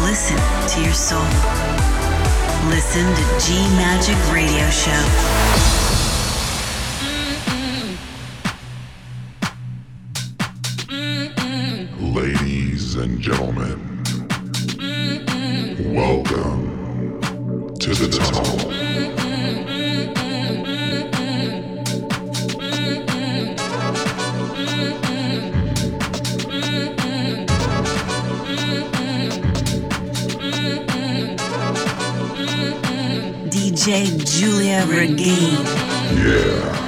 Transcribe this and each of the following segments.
Listen to your soul. Listen to G Magic Radio Show. Ladies and gentlemen, welcome to the tunnel. DJ Giulia Regain. Yeah.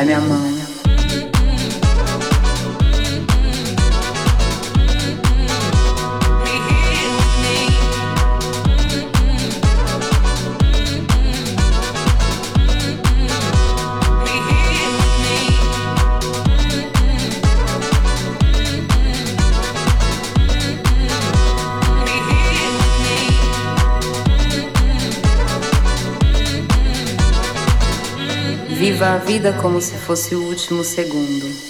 Viva a vida como se fosse o último segundo.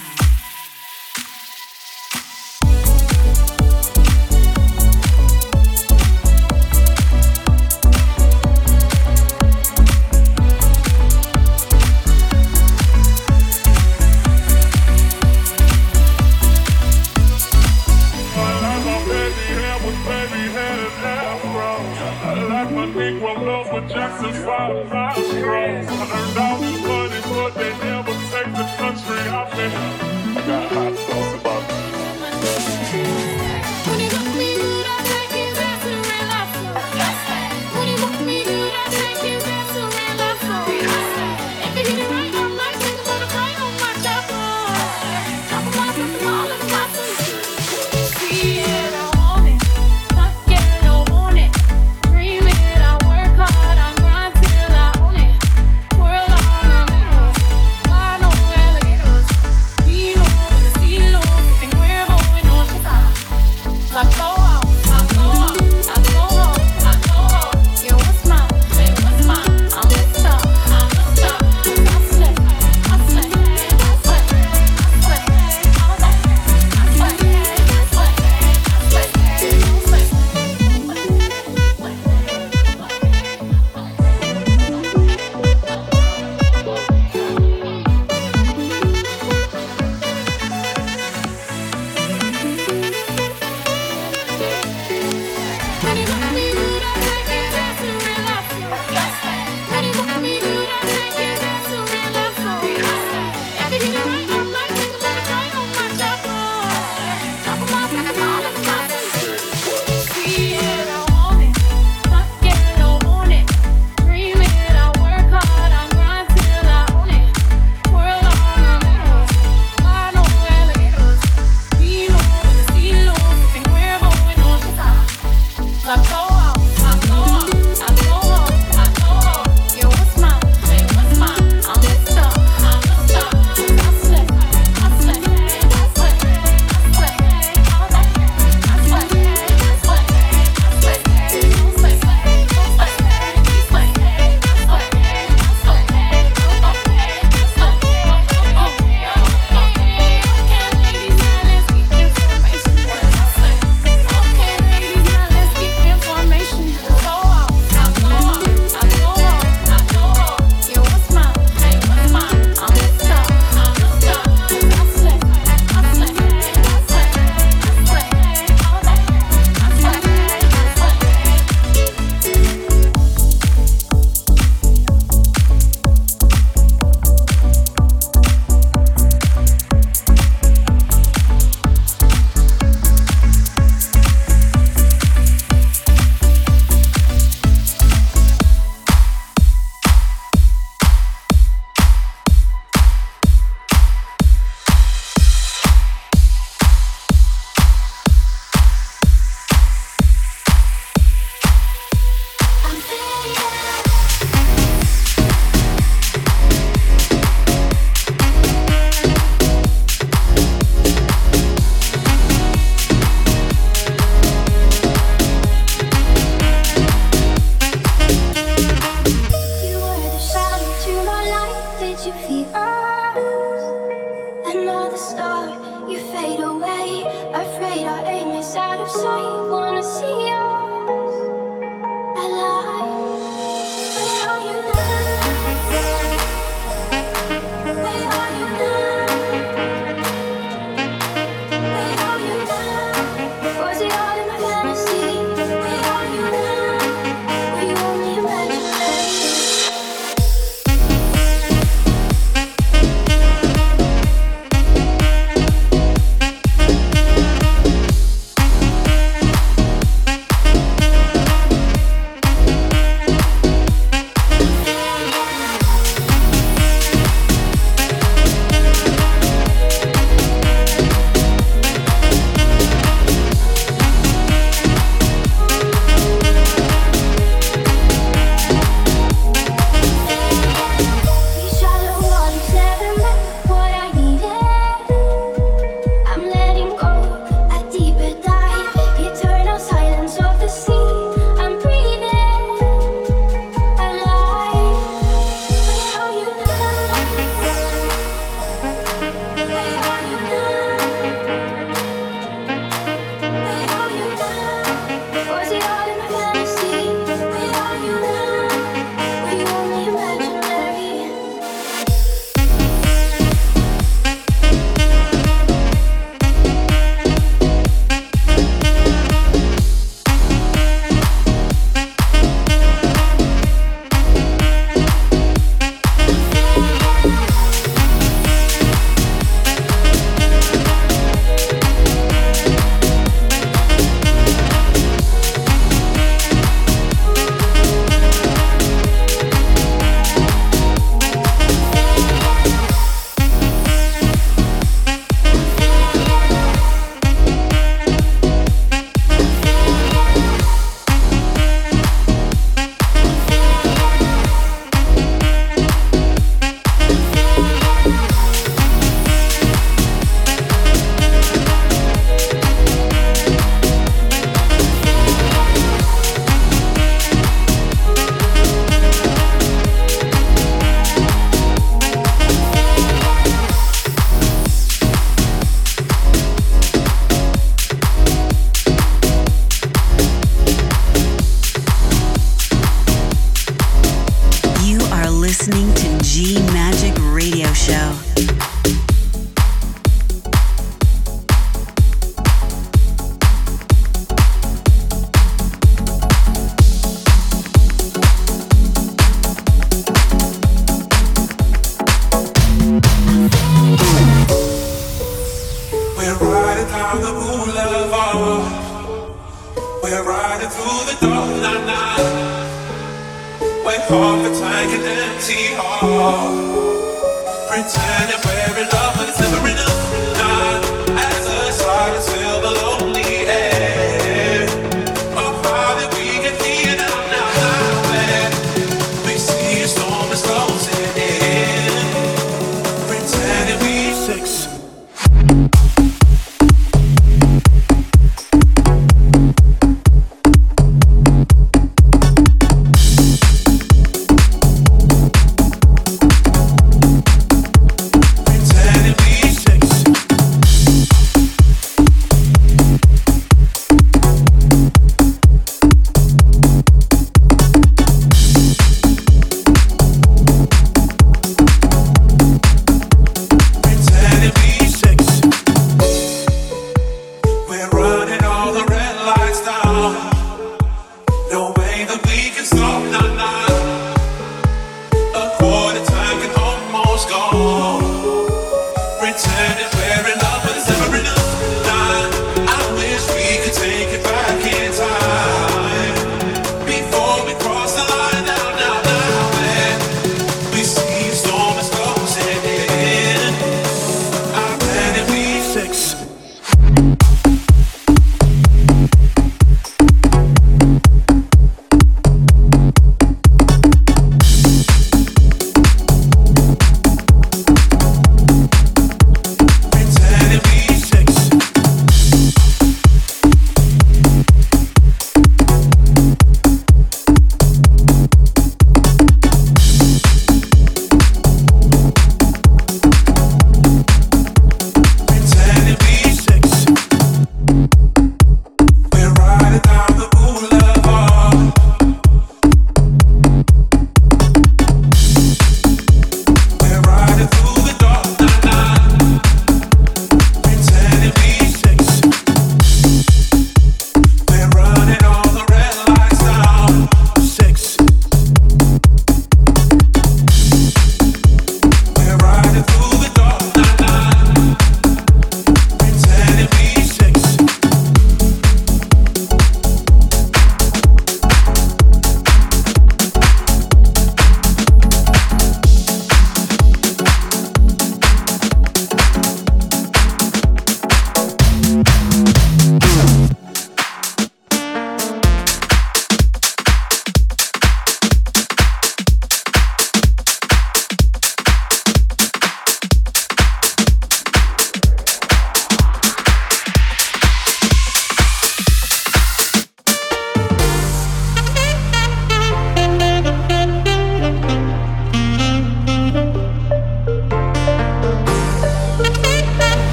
We're riding down the boulevard. We're riding through the dark night. We're half a tank empty heart. Pretending we're in love.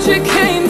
that you came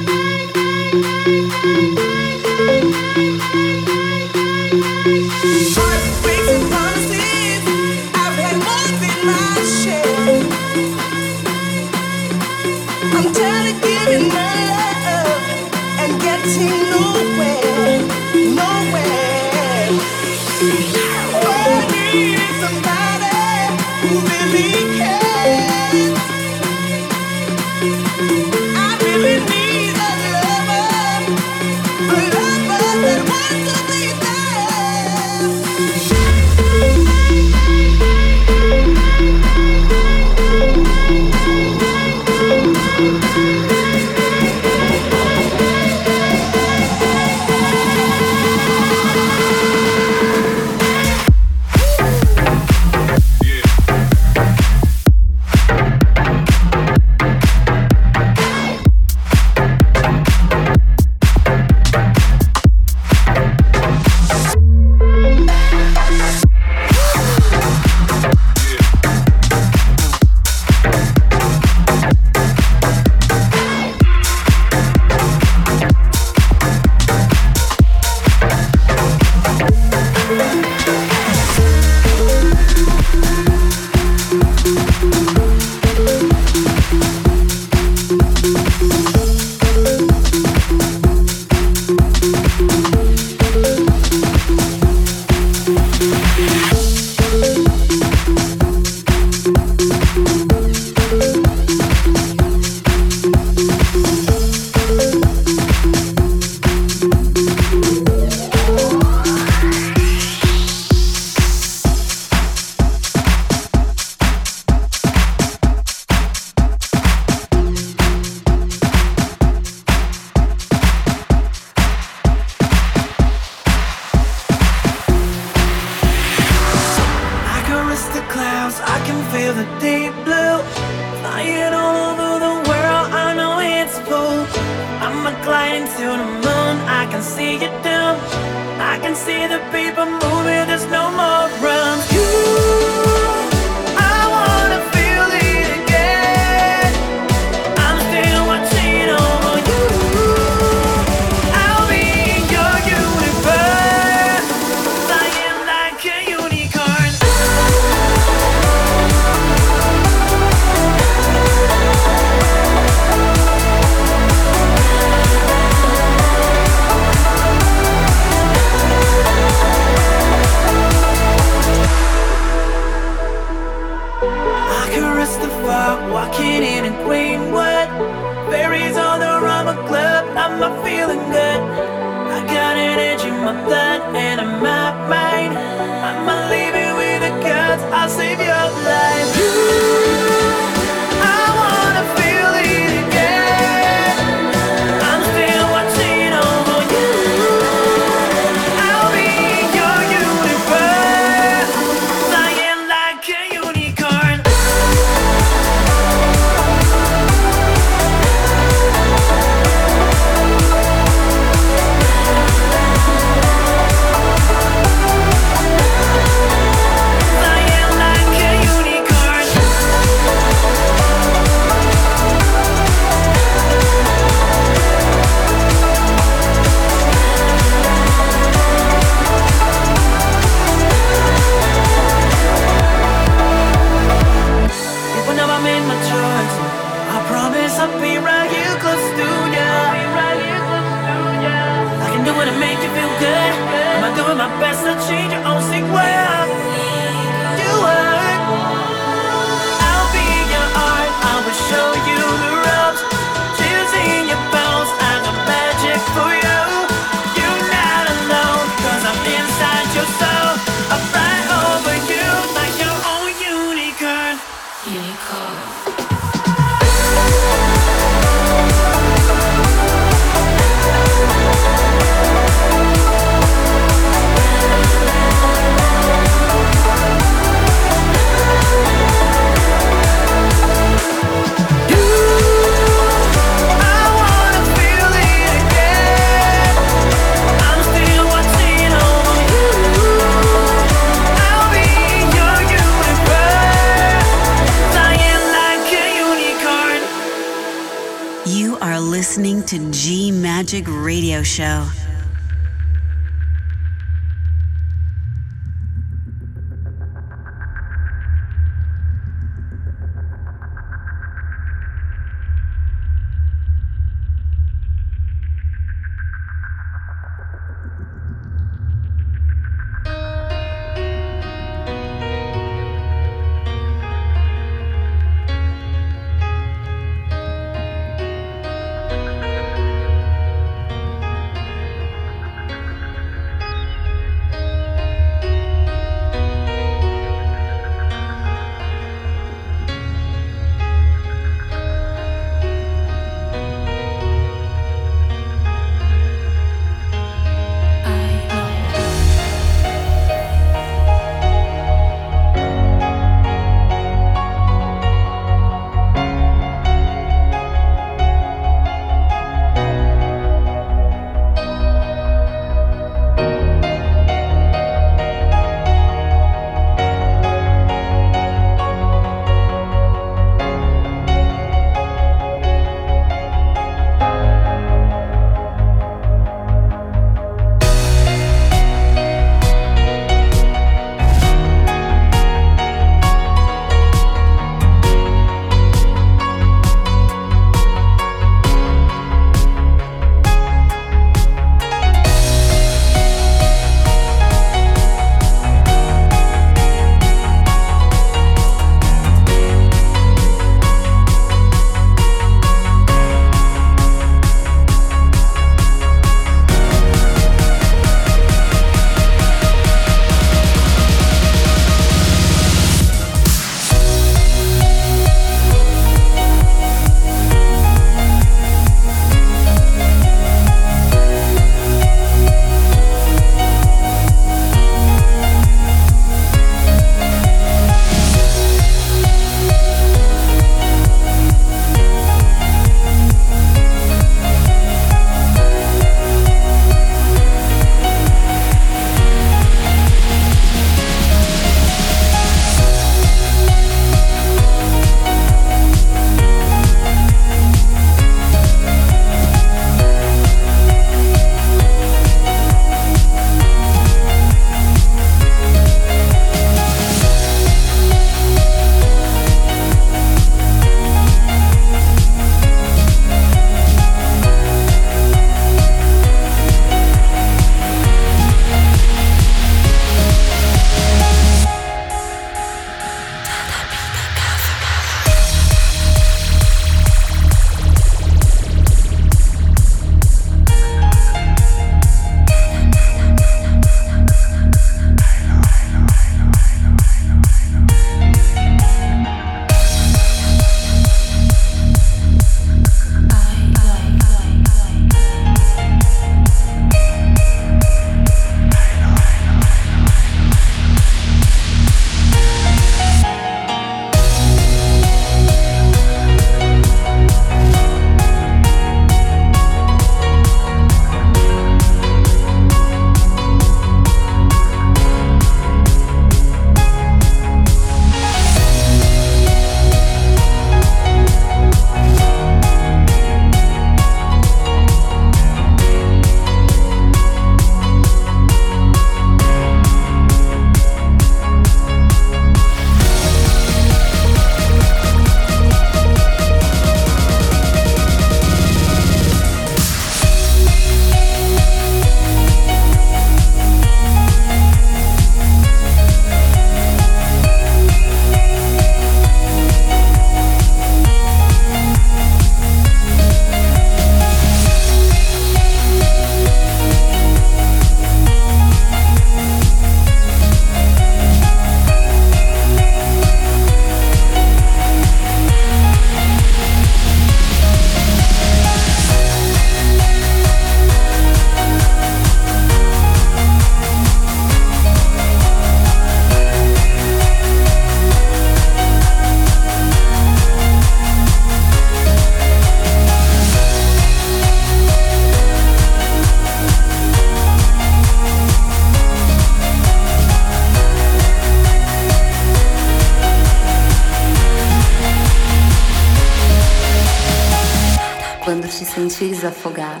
te sentires afogar,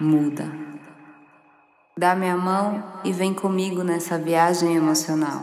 muda. Dá minha mão e vem comigo nessa viagem emocional.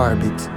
Heartbeat,